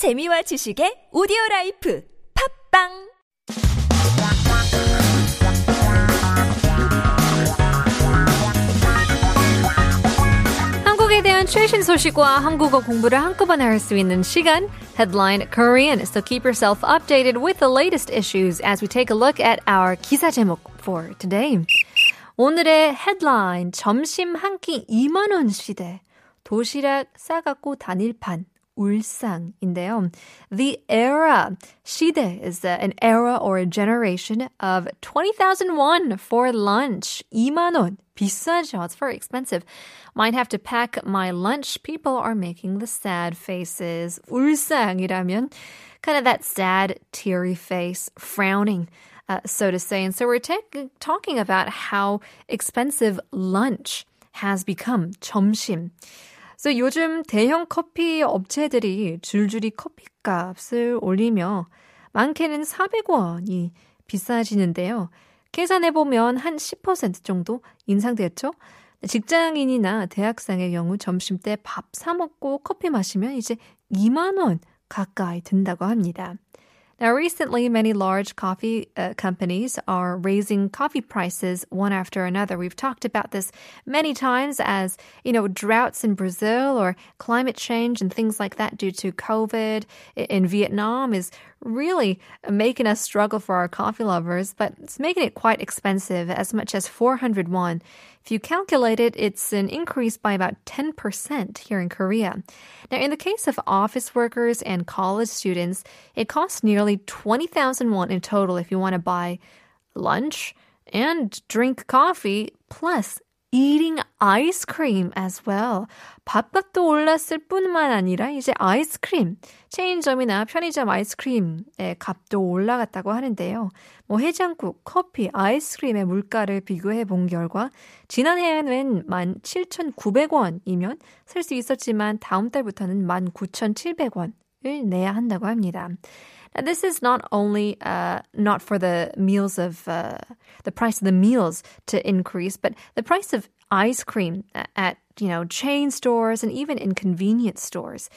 재미와 지식의 오디오 라이프 팝빵 한국에 대한 최신 소식과 한국어 공부를 한꺼번에 할 수 있는 시간 Headline Korean. So keep yourself updated with the latest issues as we take a look at our 기사 제목 for today. 오늘의 headline 점심 한 끼 2만 원 시대. 도시락 싸갖고 다닐 판. 울상인데요. The era, 시대 is uh, an era or a generation of 20,000 won for lunch. 2만 원. 비싸죠. It's very expensive. Might have to pack my lunch. People are making the sad faces. 울상이라면 kind of that sad, teary face, frowning. Uh, so to say. And so we're ta- talking about how expensive lunch has become. 점심. 그래서 요즘 대형 커피 업체들이 줄줄이 커피값을 올리며 많게는 400원이 비싸지는데요. 계산해보면 한 10% 정도 인상되었죠? 직장인이나 대학생의 경우 점심 때 밥 사먹고 커피 마시면 이제 2만원 가까이 든다고 합니다. Now, recently, many large coffee uh, companies are raising coffee prices one after another. We've talked about this many times as, you know, droughts in Brazil or climate change and things like that due to COVID in Vietnam is really making us struggle for our coffee lovers, but it's making it quite expensive, as much as 400 won. If you calculate it, it's an increase by about 10% here in Korea. Now, in the case of office workers and college students, it costs nearly 20,000 won in total if you want to buy lunch and drink coffee plus eating ice cream as well. 밥값도 올랐을 뿐만 아니라 이제 아이스크림, 체인점이나 편의점 아이스크림의 값도 올라갔다고 하는데요. 뭐 해장국, 커피, 아이스크림의 물가를 비교해 본 결과 지난해에는 17,900원이면 살 수 있었지만 다음 달부터는 19,700원을 내야 한다고 합니다. Now, this is not only uh, not for the meals of uh, the price of the meals to increase, but the price of ice cream at you know chain stores and even in convenience stores.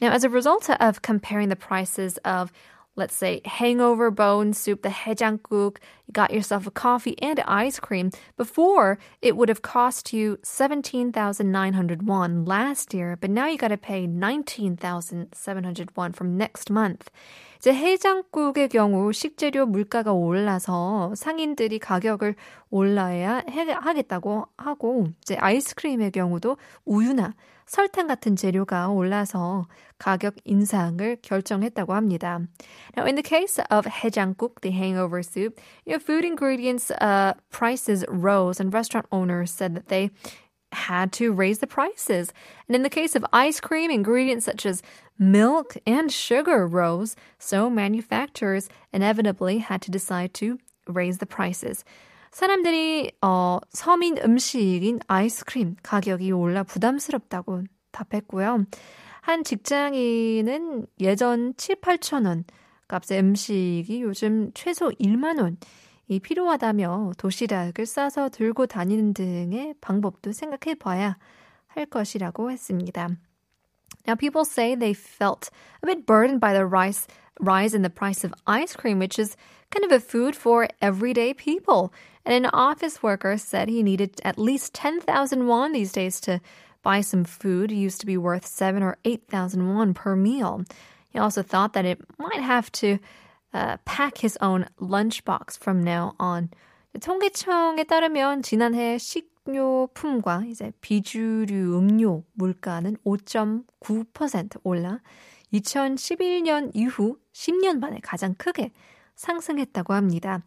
Now, as a result of comparing the prices of let's say hangover bone soup, the haejanguk, you got yourself a coffee and ice cream. Before, it would have cost you 17,900 won last year, but now you got to pay 19,700 won from next month. 이제 해장국의 경우 식재료 물가가 올라서 상인들이 가격을 올라야 하겠다고 하고 이제 아이스크림의 경우도 우유나 설탕 같은 재료가 올라서 가격 인상을 결정했다고 합니다. Now, in the case of 해장국, the hangover soup, you know, food ingredients uh, prices rose, and restaurant owners said that they had to raise the prices. And in the case of ice cream, ingredients such as milk and sugar rose, so manufacturers inevitably had to decide to raise the prices. 사람들이 어, 서민 음식인 아이스크림 가격이 올라 부담스럽다고 답했고요. 한 직장인은 예전 7, 8천 원 값의 음식이 요즘 최소 1만 원이 필요하다며 도시락을 싸서 들고 다니는 등의 방법도 생각해 봐야 할 것이라고 했습니다. Now, people say they felt a bit burdened by the rise, rise in the price of ice cream, which is kind of a food for everyday people. And an office worker said he needed at least 10,000 won these days to buy some food. It used to be worth 7 or 8,000 won per meal. He also thought that it might have to uh, pack his own lunchbox from now on. 통계청에 따르면 지난해 식료품과 이제 비주류 음료 물가는 5.9% 올라 2011년 이후 10년 만에 가장 크게 상승했다고 합니다.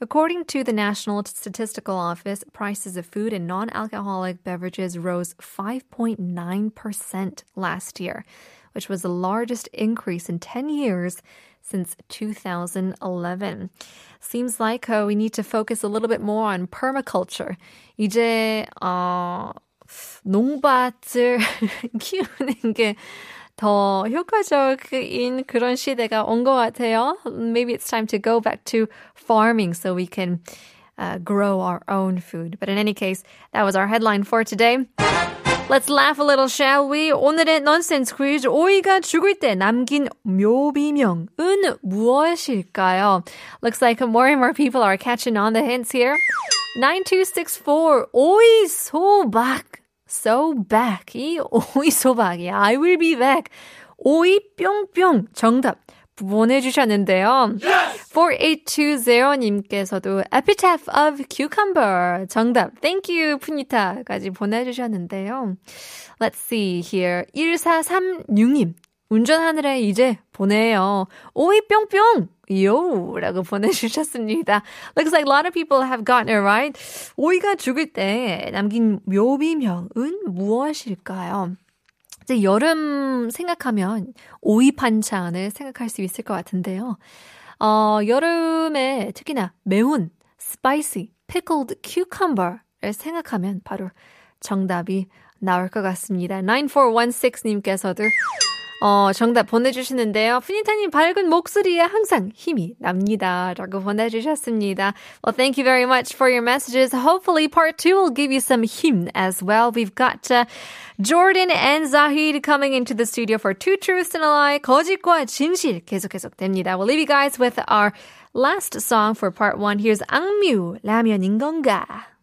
According to the National Statistical Office, prices of food and non alcoholic beverages rose 5.9% last year, which was the largest increase in 10 years since 2011. Seems like uh, we need to focus a little bit more on permaculture. 이제, 어, 농밭을 키우는 게 더 효과적인 그런 시대가 온 것 같아요. Maybe it's time to go back to farming so we can uh, grow our own food. But in any case, that was our headline for today. Let's laugh a little, shall we? 오늘의 nonsense quiz. 오이가 죽을 때 남긴 묘비명은 무엇일까요? Looks like more and more people are catching on the hints here. 9264. 오이 소박. So back. 이 오이 소박이. I will be back. 오이 뿅뿅. 정답. 보내주셨는데요. Yes! 4820님께서도 epitaph of cucumber 정답. Thank you, 푸니타까지 보내주셨는데요. Let's see here. 1436님. 운전하느라 이제 보내요. 오이 뿅뿅! 요! 라고 보내주셨습니다. Looks like a lot of people have gotten it right. 오이가 죽을 때 남긴 묘비명은 무엇일까요? 이제 여름 생각하면 오이 반찬을 생각할 수 있을 것 같은데요. 어, 여름에 특히나 매운 spicy pickled cucumber를 생각하면 바로 정답이 나올 것 같습니다. 9416님께서도 어, 정답 보내주시는데요. 푸니타님 밝은 목소리에 항상 힘이 납니다. 라고 보내주셨습니다. Well, thank you very much for your messages. Hopefully part two will give you some 힘 as well. We've got uh, Jordan and Zahid coming into the studio for Two Truths and a Lie. 거짓과 진실 계속 계속됩니다. We'll leave you guys with our last song for part one. Here's 악뮤, 라면인 건가?